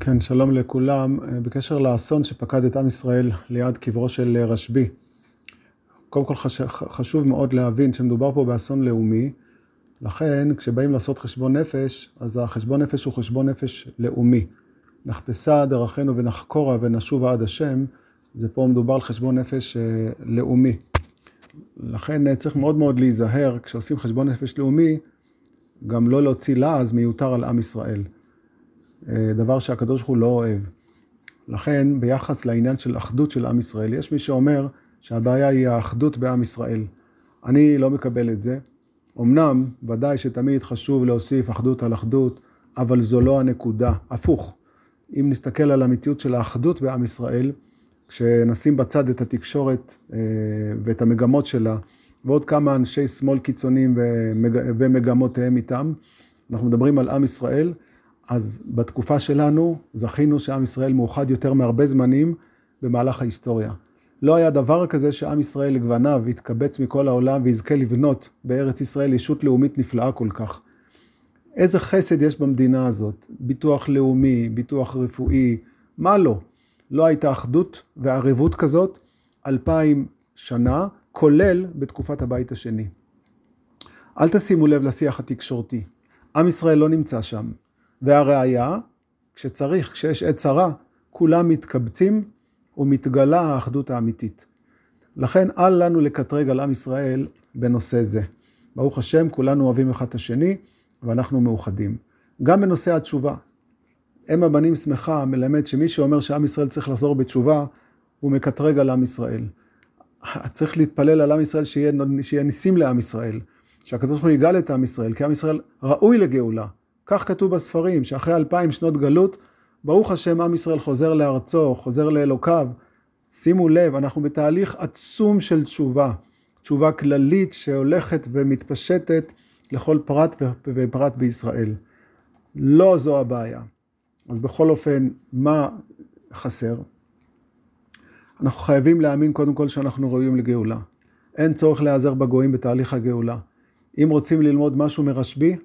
כן, שלום לכולם. בקשר לאסון שפקד את עם ישראל ליד קברו של רשב"י. קודם כל חש... חשוב מאוד להבין שמדובר פה באסון לאומי, לכן כשבאים לעשות חשבון נפש, אז החשבון נפש הוא חשבון נפש לאומי. נחפשה דרכינו ונחקורה ונשובה עד השם, זה פה מדובר על חשבון נפש אה, לאומי. לכן אה, צריך מאוד מאוד להיזהר כשעושים חשבון נפש לאומי, גם לא להוציא לעז מיותר על עם ישראל. אה, דבר שהקדוש ברוך הוא לא אוהב. לכן, ביחס לעניין של אחדות של עם ישראל, יש מי שאומר שהבעיה היא האחדות בעם ישראל. אני לא מקבל את זה. אמנם, ודאי שתמיד חשוב להוסיף אחדות על אחדות, אבל זו לא הנקודה. הפוך, אם נסתכל על המציאות של האחדות בעם ישראל, כשנשים בצד את התקשורת אה, ואת המגמות שלה, ועוד כמה אנשי שמאל קיצוניים ומגמותיהם איתם, אנחנו מדברים על עם ישראל, אז בתקופה שלנו זכינו שעם ישראל מאוחד יותר מהרבה זמנים במהלך ההיסטוריה. לא היה דבר כזה שעם ישראל לגווניו יתקבץ מכל העולם ויזכה לבנות בארץ ישראל ישות לאומית נפלאה כל כך. איזה חסד יש במדינה הזאת, ביטוח לאומי, ביטוח רפואי, מה לא? לא הייתה אחדות וערבות כזאת אלפיים שנה, כולל בתקופת הבית השני. אל תשימו לב לשיח התקשורתי. עם ישראל לא נמצא שם. והראיה, כשצריך, כשיש עת צרה, כולם מתקבצים ומתגלה האחדות האמיתית. לכן אל לנו לקטרג על עם ישראל בנושא זה. ברוך השם, כולנו אוהבים אחד את השני ואנחנו מאוחדים. גם בנושא התשובה. אם הבנים שמחה מלמד שמי שאומר שעם ישראל צריך לחזור בתשובה, הוא מקטרג על עם ישראל. צריך להתפלל על עם ישראל שיהיה, שיהיה ניסים לעם ישראל, שהקדוש ברוך הוא יגאל את עם ישראל, כי עם ישראל ראוי לגאולה. כך כתוב בספרים, שאחרי אלפיים שנות גלות, ברוך השם עם ישראל חוזר לארצו, חוזר לאלוקיו. שימו לב, אנחנו בתהליך עצום של תשובה, תשובה כללית שהולכת ומתפשטת לכל פרט ופרט בישראל. לא זו הבעיה. אז בכל אופן, מה חסר? אנחנו חייבים להאמין קודם כל שאנחנו ראויים לגאולה. אין צורך להיעזר בגויים בתהליך הגאולה. אם רוצים ללמוד משהו מרשב"י,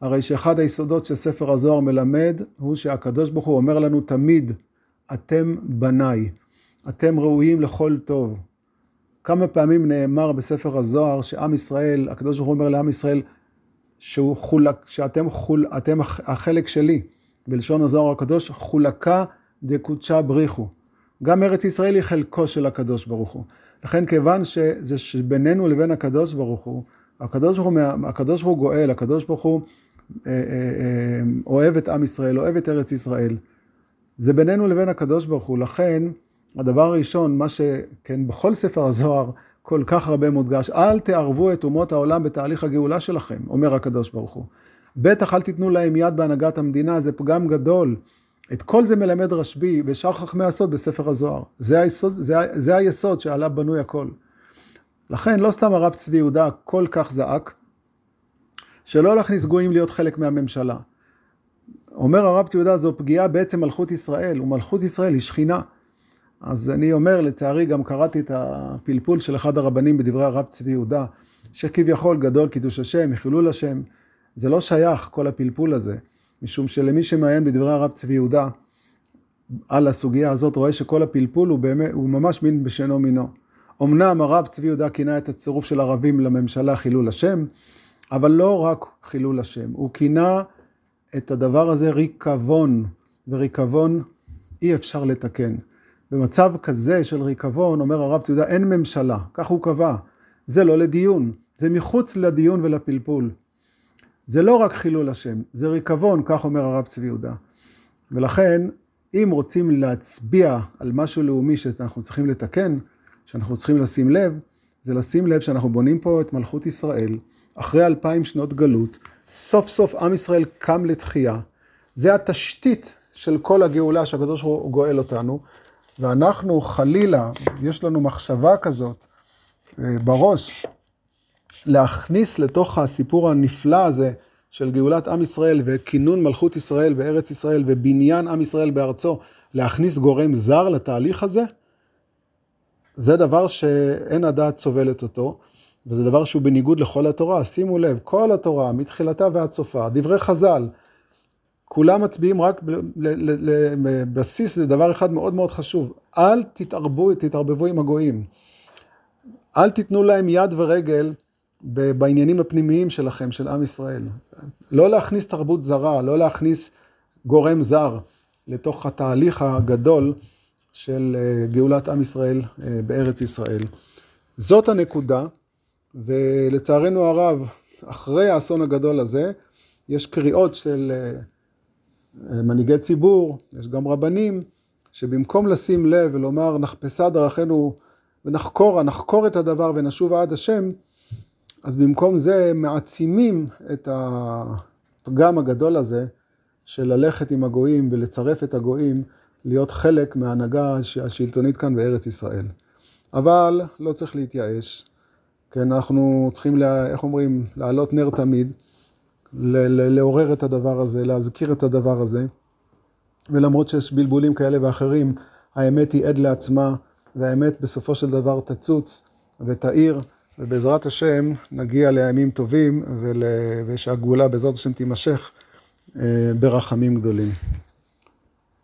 הרי שאחד היסודות שספר הזוהר מלמד הוא שהקדוש ברוך הוא אומר לנו תמיד, אתם בניי, אתם ראויים לכל טוב. כמה פעמים נאמר בספר הזוהר שעם ישראל, הקדוש ברוך הוא אומר לעם ישראל, שהוא חולק, שאתם חול, אתם החלק שלי, בלשון הזוהר הקדוש, חולקה דקודשה בריחו. גם ארץ ישראל היא חלקו של הקדוש ברוך הוא. לכן כיוון שזה שבינינו לבין הקדוש ברוך הוא, הקדוש ברוך הוא, הקדוש ברוך הוא גואל, הקדוש ברוך הוא אוהב את עם ישראל, אוהב את ארץ ישראל. זה בינינו לבין הקדוש ברוך הוא. לכן, הדבר הראשון, מה שכן, בכל ספר הזוהר כל כך הרבה מודגש, אל תערבו את אומות העולם בתהליך הגאולה שלכם, אומר הקדוש ברוך הוא. בטח אל תיתנו להם יד בהנהגת המדינה, זה פגם גדול. את כל זה מלמד רשב"י ושאר חכמי הסוד בספר הזוהר. זה היסוד, זה, זה היסוד שעליו בנוי הכל. לכן לא סתם הרב צבי יהודה כל כך זעק, שלא להכניס גויים להיות חלק מהממשלה. אומר הרב יהודה, זו פגיעה בעצם מלכות ישראל, ומלכות ישראל היא שכינה. אז אני אומר, לצערי גם קראתי את הפלפול של אחד הרבנים בדברי הרב צבי יהודה, שכביכול גדול קידוש השם, חילול השם. זה לא שייך, כל הפלפול הזה, משום שלמי שמעיין בדברי הרב צבי יהודה, על הסוגיה הזאת, רואה שכל הפלפול הוא, באמת, הוא ממש מין בשאינו מינו. אמנם הרב צבי יהודה כינה את הצירוף של ערבים לממשלה חילול השם, אבל לא רק חילול השם, הוא כינה את הדבר הזה ריקבון, וריקבון אי אפשר לתקן. במצב כזה של ריקבון, אומר הרב ציודה, אין ממשלה, כך הוא קבע. זה לא לדיון, זה מחוץ לדיון ולפלפול. זה לא רק חילול השם, זה ריקבון, כך אומר הרב צבי יהודה. ולכן, אם רוצים להצביע על משהו לאומי שאנחנו צריכים לתקן, שאנחנו צריכים לשים לב, זה לשים לב שאנחנו בונים פה את מלכות ישראל, אחרי אלפיים שנות גלות, סוף סוף עם ישראל קם לתחייה. זה התשתית של כל הגאולה שהקדוש ברוך הוא גואל אותנו, ואנחנו חלילה, יש לנו מחשבה כזאת אה, בראש, להכניס לתוך הסיפור הנפלא הזה של גאולת עם ישראל וכינון מלכות ישראל בארץ ישראל ובניין עם ישראל בארצו, להכניס גורם זר לתהליך הזה, זה דבר שאין הדעת סובלת אותו. וזה דבר שהוא בניגוד לכל התורה. שימו לב, כל התורה, מתחילתה ועד סופה, דברי חז"ל, כולם מצביעים רק לבסיס, זה דבר אחד מאוד מאוד חשוב. אל תתערבו, תתערבבו עם הגויים. אל תיתנו להם יד ורגל בעניינים הפנימיים שלכם, של עם ישראל. לא להכניס תרבות זרה, לא להכניס גורם זר לתוך התהליך הגדול של אה, גאולת עם ישראל אה, בארץ ישראל. זאת הנקודה, ולצערנו הרב, אחרי האסון הגדול הזה, יש קריאות של אה, מנהיגי ציבור, יש גם רבנים, שבמקום לשים לב ולומר נחפשה דרכנו ונחקורה, נחקור את הדבר ונשוב עד השם, אז במקום זה מעצימים את הפגם הגדול הזה של ללכת עם הגויים ולצרף את הגויים להיות חלק מההנהגה השלטונית כאן בארץ ישראל. אבל לא צריך להתייאש, כן, אנחנו צריכים, לה, איך אומרים, להעלות נר תמיד, לעורר את הדבר הזה, להזכיר את הדבר הזה, ולמרות שיש בלבולים כאלה ואחרים, האמת היא עד לעצמה, והאמת בסופו של דבר תצוץ ותאיר, ובעזרת השם נגיע לימים טובים ושהגאולה בעזרת השם תימשך אה, ברחמים גדולים.